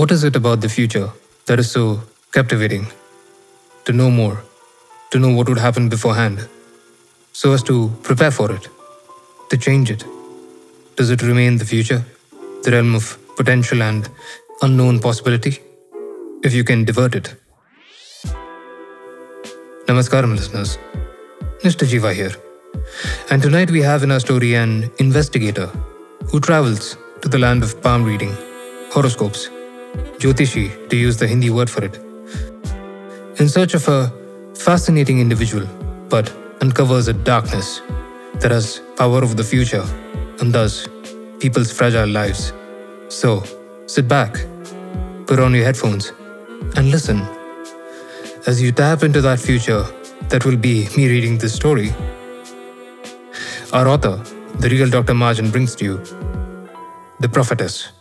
What is it about the future that is so captivating? To know more, to know what would happen beforehand, so as to prepare for it, to change it. Does it remain the future, the realm of potential and unknown possibility? If you can divert it. Namaskaram, listeners. Mr. Jeeva here. And tonight we have in our story an investigator who travels to the land of palm reading, horoscopes, Jyotishi to use the Hindi word for it, in search of a fascinating individual, but uncovers a darkness that has power over the future and thus people's fragile lives. So, sit back, put on your headphones, and listen as you tap into that future that will be me reading this story. Our author, the real Dr. Margin, brings to you The Prophetess.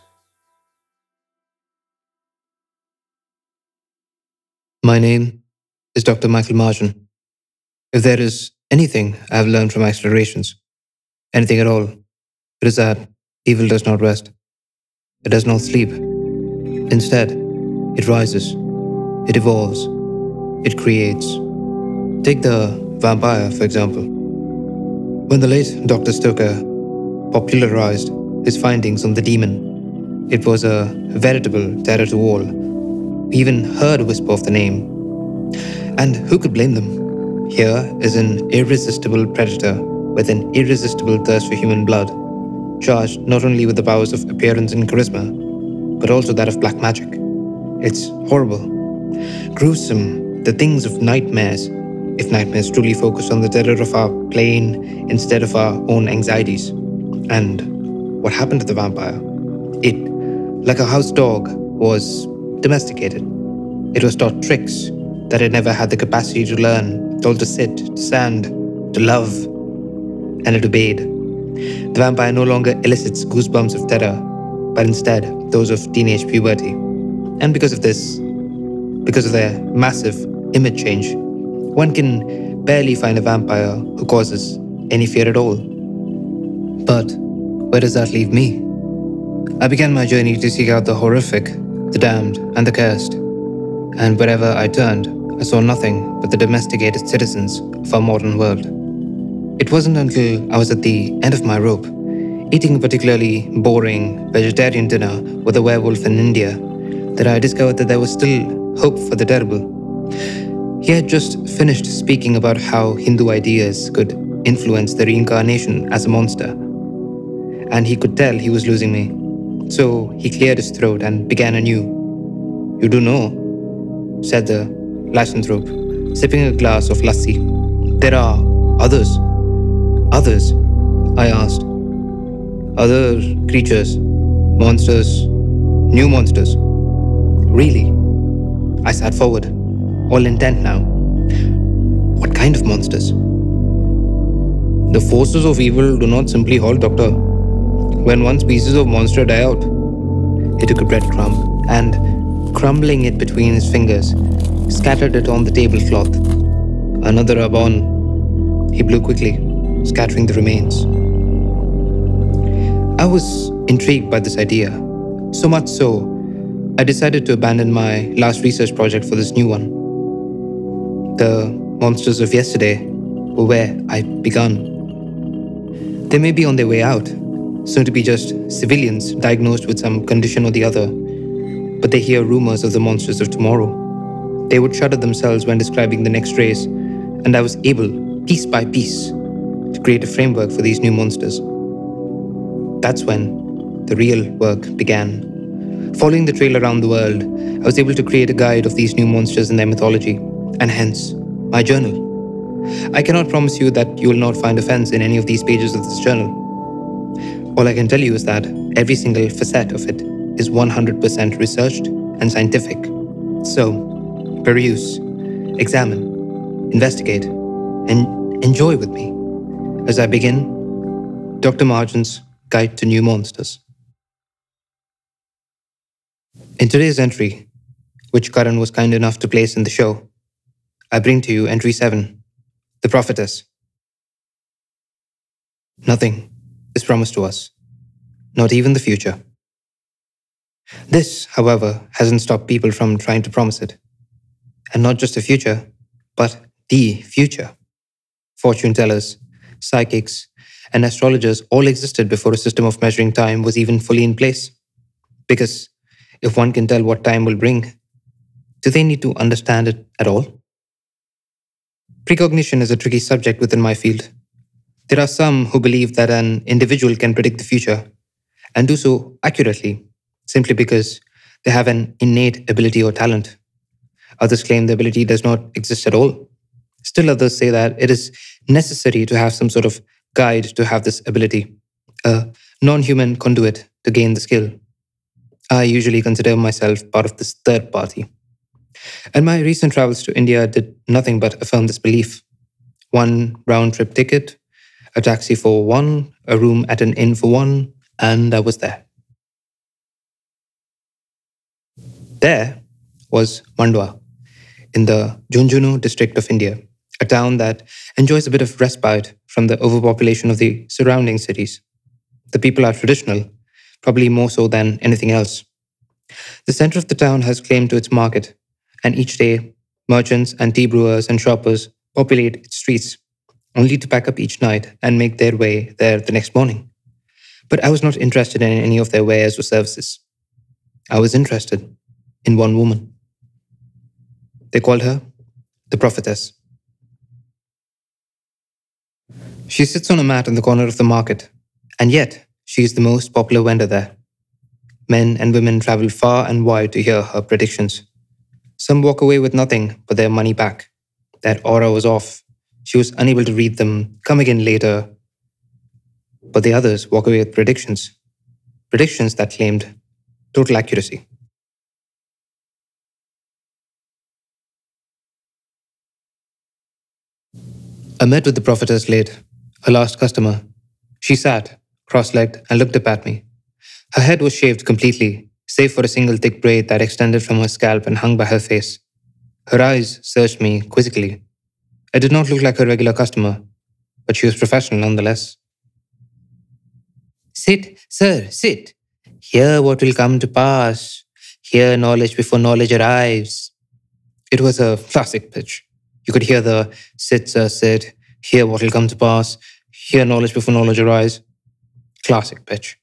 My name is Dr. Michael Margin. If there is anything I have learned from explorations, anything at all, it is that evil does not rest. It does not sleep. Instead, it rises, it evolves, it creates. Take the vampire, for example. When the late Dr. Stoker popularized his findings on the demon, it was a veritable terror to all. Even heard a whisper of the name. And who could blame them? Here is an irresistible predator with an irresistible thirst for human blood, charged not only with the powers of appearance and charisma, but also that of black magic. It's horrible, gruesome, the things of nightmares, if nightmares truly focus on the terror of our plane instead of our own anxieties. And what happened to the vampire? It, like a house dog, was domesticated. It was taught tricks that it never had the capacity to learn, told to sit, to stand, to love, and it obeyed. The vampire no longer elicits goosebumps of terror, but instead those of teenage puberty. And because of this, because of their massive image change, one can barely find a vampire who causes any fear at all. But where does that leave me? I began my journey to seek out the horrific, the damned, and the cursed. And wherever I turned, I saw nothing but the domesticated citizens of our modern world. It wasn't until I was at the end of my rope, eating a particularly boring vegetarian dinner with a werewolf in India, that I discovered that there was still hope for the terrible. He had just finished speaking about how Hindu ideas could influence the reincarnation as a monster, and he could tell he was losing me. So he cleared his throat and began anew. You do know, said the lycanthrope, sipping a glass of lassi. There are others. Others? I asked. Other creatures, monsters, new monsters. Really? I sat forward, all intent now. What kind of monsters? The forces of evil do not simply halt, Doctor. When one species of monster die out, he took a breadcrumb and, crumbling it between his fingers, scattered it on the tablecloth. Another abon. He blew quickly, scattering the remains. I was intrigued by this idea, so much so, I decided to abandon my last research project for this new one. The monsters of yesterday were where I began. They may be on their way out, soon to be just civilians diagnosed with some condition or the other, but they hear rumors of the monsters of tomorrow. They would shudder themselves when describing the next race, and I was able, piece by piece, to create a framework for these new monsters. That's when the real work began. Following the trail around the world, I was able to create a guide of these new monsters and their mythology, and hence, my journal. I cannot promise you that you will not find offense in any of these pages of this journal. All I can tell you is that every single facet of it is 100% researched and scientific. So, peruse, examine, investigate, and enjoy with me as I begin Dr. Margin's Guide to New Monsters. In today's entry, which Karan was kind enough to place in the show, I bring to you entry 7 The Prophetess. Nothing is promised to us, not even the future. This, however, hasn't stopped people from trying to promise it. And not just the future, but the future. Fortune tellers, psychics, and astrologers all existed before a system of measuring time was even fully in place. Because if one can tell what time will bring, do they need to understand it at all? Precognition is a tricky subject within my field. There are some who believe that an individual can predict the future and do so accurately simply because they have an innate ability or talent. Others claim the ability does not exist at all. Still, others say that it is necessary to have some sort of guide to have this ability, a non human conduit to gain the skill. I usually consider myself part of this third party. And my recent travels to India did nothing but affirm this belief. One round trip ticket, a taxi for one, a room at an inn for one, and I was there. There was Mandawa in the Jhunjhunu district of India, a town that enjoys a bit of respite from the overpopulation of the surrounding cities. The people are traditional, probably more so than anything else. The center of the town has claim to its market, and each day, merchants and tea brewers and shoppers populate its streets, only to pack up each night and make their way there the next morning. But I was not interested in any of their wares or services. I was interested in one woman. They called her the prophetess. She sits on a mat in the corner of the market, and yet she is the most popular vendor there. Men and women travel far and wide to hear her predictions. Some walk away with nothing but their money back. That aura was off. She was unable to read them, come again later. But the others walk away with predictions. Predictions that claimed total accuracy. I met with the prophetess late, her last customer. She sat, cross legged, and looked up at me. Her head was shaved completely, save for a single thick braid that extended from her scalp and hung by her face. Her eyes searched me quizzically. I did not look like a regular customer, but she was professional nonetheless. Sit, sir, sit. Hear what will come to pass. Hear knowledge before knowledge arrives. It was a classic pitch. You could hear the sit, sir, sit, hear what will come to pass, hear knowledge before knowledge arrives. Classic pitch.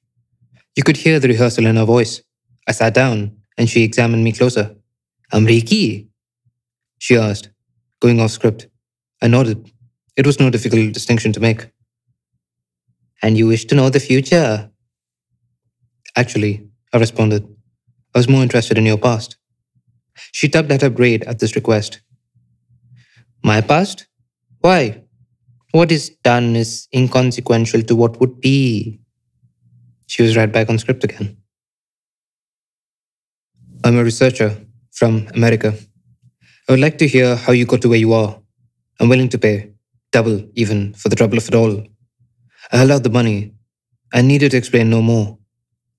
You could hear the rehearsal in her voice. I sat down and she examined me closer. Amriki? She asked, going off script. I nodded. It was no difficult distinction to make. And you wish to know the future? Actually, I responded. I was more interested in your past. She tugged at her braid at this request. My past? Why? What is done is inconsequential to what would be. She was right back on script again. I'm a researcher from America. I would like to hear how you got to where you are. I'm willing to pay, double even, for the trouble of it all. I held out the money. I needed to explain no more.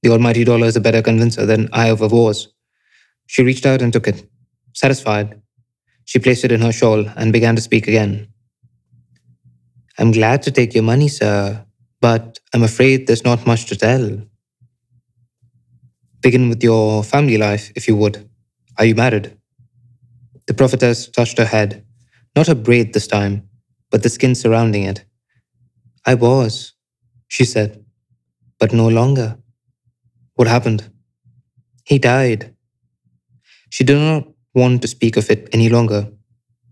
The almighty dollar is a better convincer than I ever was. She reached out and took it. Satisfied, she placed it in her shawl and began to speak again. I'm glad to take your money, sir, but I'm afraid there's not much to tell. Begin with your family life, if you would. Are you married? The prophetess touched her head, not her braid this time, but the skin surrounding it. I was, she said, but no longer. What happened? He died. She did not want to speak of it any longer,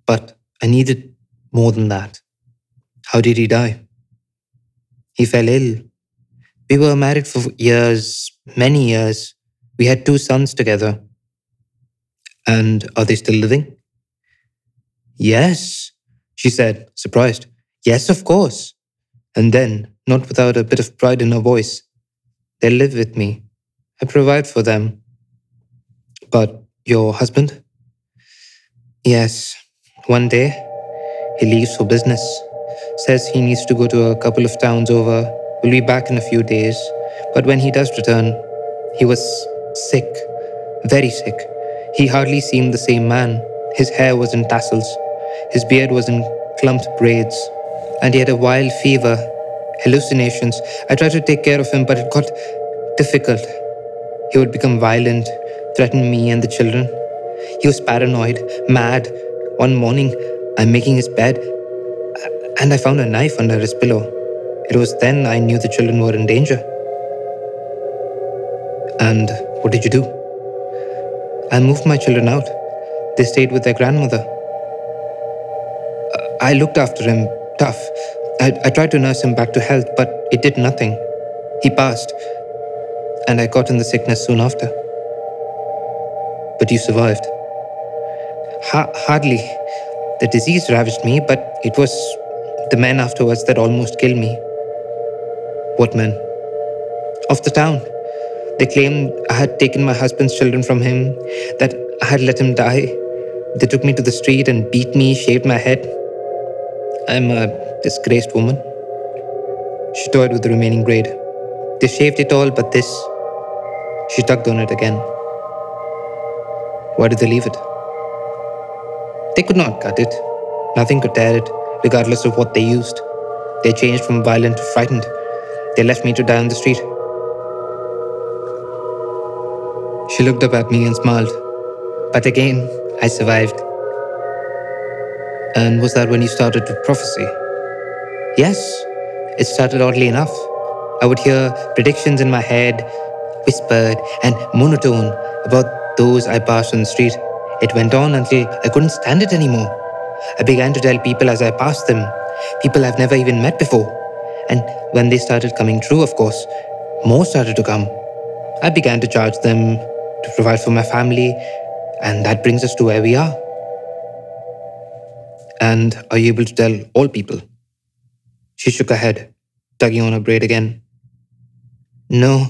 but I needed more than that. How did he die? He fell ill. We were married for years, many years. We had two sons together. And are they still living? Yes, she said, surprised. Yes, of course. And then, not without a bit of pride in her voice, they live with me. I provide for them. But your husband? Yes, one day he leaves for business. Says he needs to go to a couple of towns over. Will be back in a few days. But when he does return, he was sick, very sick. He hardly seemed the same man. His hair was in tassels, his beard was in clumped braids, and he had a wild fever, hallucinations. I tried to take care of him, but it got difficult. He would become violent, threaten me and the children. He was paranoid, mad. One morning, I'm making his bed, and I found a knife under his pillow. It was then I knew the children were in danger. And what did you do? I moved my children out. They stayed with their grandmother. I looked after him, tough. I, I tried to nurse him back to health, but it did nothing. He passed, and I got in the sickness soon after. But you survived. Ha- hardly. The disease ravaged me, but it was the men afterwards that almost killed me. What men? Of the town. They claimed I had taken my husband's children from him, that I had let him die. They took me to the street and beat me, shaved my head. I'm a disgraced woman. She toyed with the remaining braid. They shaved it all, but this. She tugged on it again. Why did they leave it? They could not cut it. Nothing could tear it, regardless of what they used. They changed from violent to frightened. They left me to die on the street. She looked up at me and smiled. But again, I survived. And was that when you started to prophesy? Yes, it started oddly enough. I would hear predictions in my head, whispered and monotone, about those I passed on the street. It went on until I couldn't stand it anymore. I began to tell people as I passed them, people I've never even met before. And when they started coming true, of course, more started to come. I began to charge them to provide for my family, and that brings us to where we are. And are you able to tell all people? She shook her head, tugging on her braid again. No,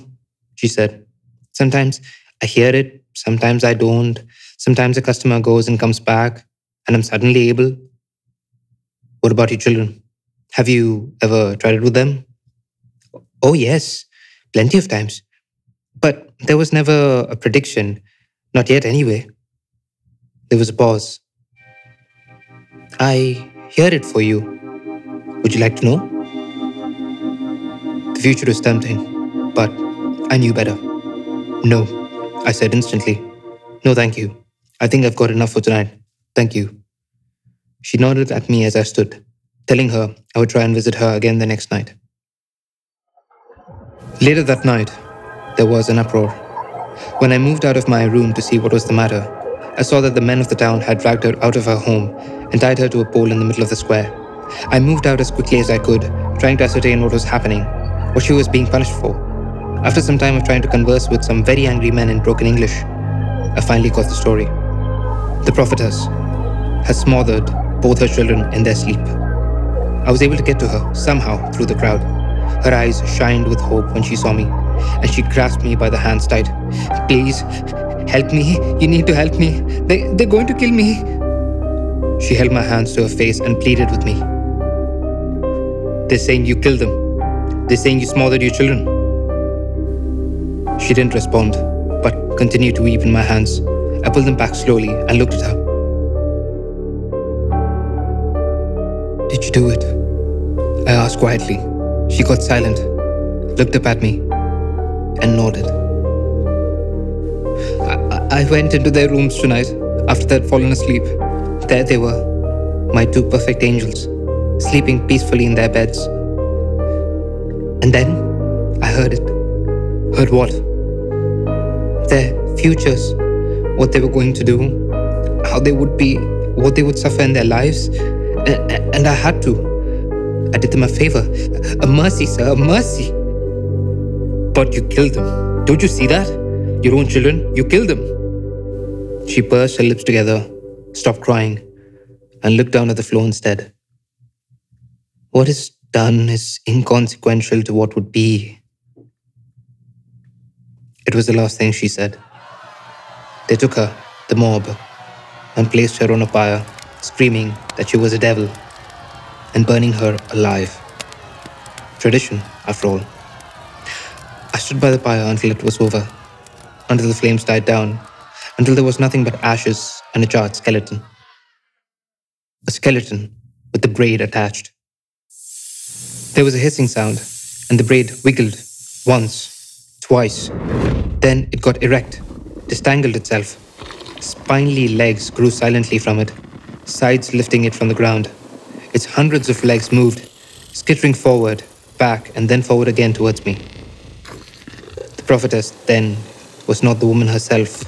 she said. Sometimes I hear it, sometimes I don't. Sometimes a customer goes and comes back, and I'm suddenly able. What about your children? Have you ever tried it with them? Oh, yes, plenty of times. But there was never a prediction, not yet anyway. There was a pause. I hear it for you. Would you like to know? The future is tempting, but I knew better. No, I said instantly. No, thank you. I think I've got enough for tonight. Thank you. She nodded at me as I stood, telling her I would try and visit her again the next night. Later that night, there was an uproar. When I moved out of my room to see what was the matter, I saw that the men of the town had dragged her out of her home and tied her to a pole in the middle of the square. I moved out as quickly as I could, trying to ascertain what was happening, what she was being punished for. After some time of trying to converse with some very angry men in broken English, I finally got the story. The prophetess has smothered both her children in their sleep. I was able to get to her somehow through the crowd. Her eyes shined with hope when she saw me, and she grasped me by the hands tight. Please, help me. You need to help me. They, they're going to kill me. She held my hands to her face and pleaded with me. They're saying you killed them. They're saying you smothered your children. She didn't respond, but continued to weep in my hands. I pulled them back slowly and looked at her. Did you do it? I asked quietly. She got silent, looked up at me, and nodded. I, went into their rooms tonight after they'd fallen asleep. There they were, my two perfect angels, sleeping peacefully in their beds. And then I heard it. Heard what? Their futures, what they were going to do, how they would be, what they would suffer in their lives. And I had to. I did them a favor. A mercy, sir, a mercy. But you killed them. Don't you see that? Your own children, you killed them. She pursed her lips together, stopped crying, and looked down at the floor instead. What is done is inconsequential to what would be. It was the last thing she said. They took her, the mob, and placed her on a pyre, screaming that she was a devil and burning her alive. Tradition, after all. I stood by the pyre until it was over, until the flames died down, until there was nothing but ashes and a charred skeleton. A skeleton with the braid attached. There was a hissing sound, and the braid wiggled once, twice, Then it got erect, distangled itself. Spindly legs grew silently from it, sides lifting it from the ground. Its hundreds of legs moved, skittering forward, back, and then forward again towards me. The prophetess, then, was not the woman herself,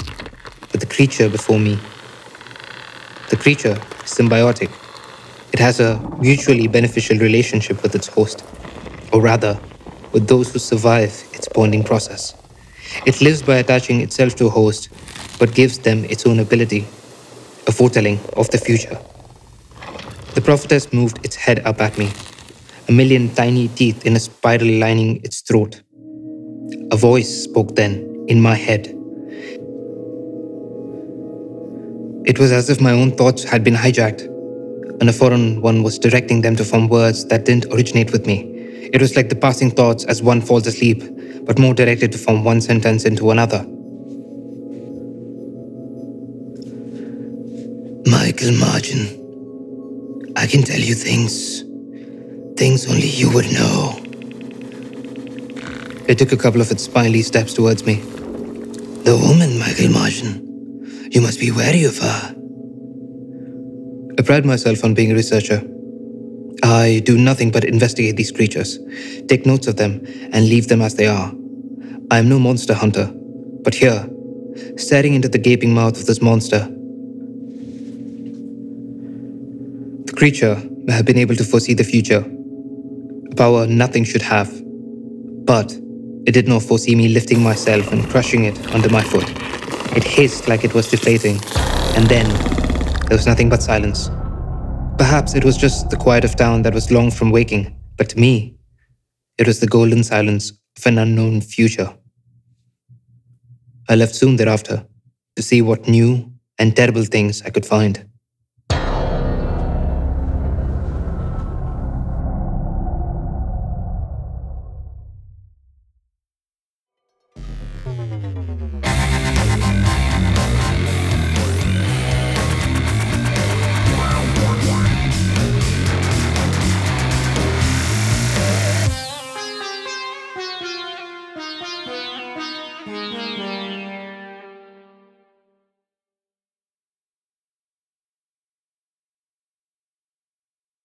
but the creature before me. The creature is symbiotic. It has a mutually beneficial relationship with its host, or rather, with those who survive its bonding process. It lives by attaching itself to a host, but gives them its own ability, a foretelling of the future. The prophetess moved its head up at me, a million tiny teeth in a spiral lining its throat. A voice spoke then in my head. It was as if my own thoughts had been hijacked, and a foreign one was directing them to form words that didn't originate with me. It was like the passing thoughts as one falls asleep, but more directed to form one sentence into another. Michael Margin, I can tell you things. Things only you would know. It took a couple of its spiny steps towards me. The woman, Michael Margin. You must be wary of her. I pride myself on being a researcher. I do nothing but investigate these creatures, take notes of them, and leave them as they are. I am no monster hunter, but here, staring into the gaping mouth of this monster, the creature may have been able to foresee the future, a power nothing should have, but it did not foresee me lifting myself and crushing it under my foot. It hissed like it was deflating, and then there was nothing but silence. Perhaps it was just the quiet of town that was long from waking, but to me, it was the golden silence of an unknown future. I left soon thereafter to see what new and terrible things I could find.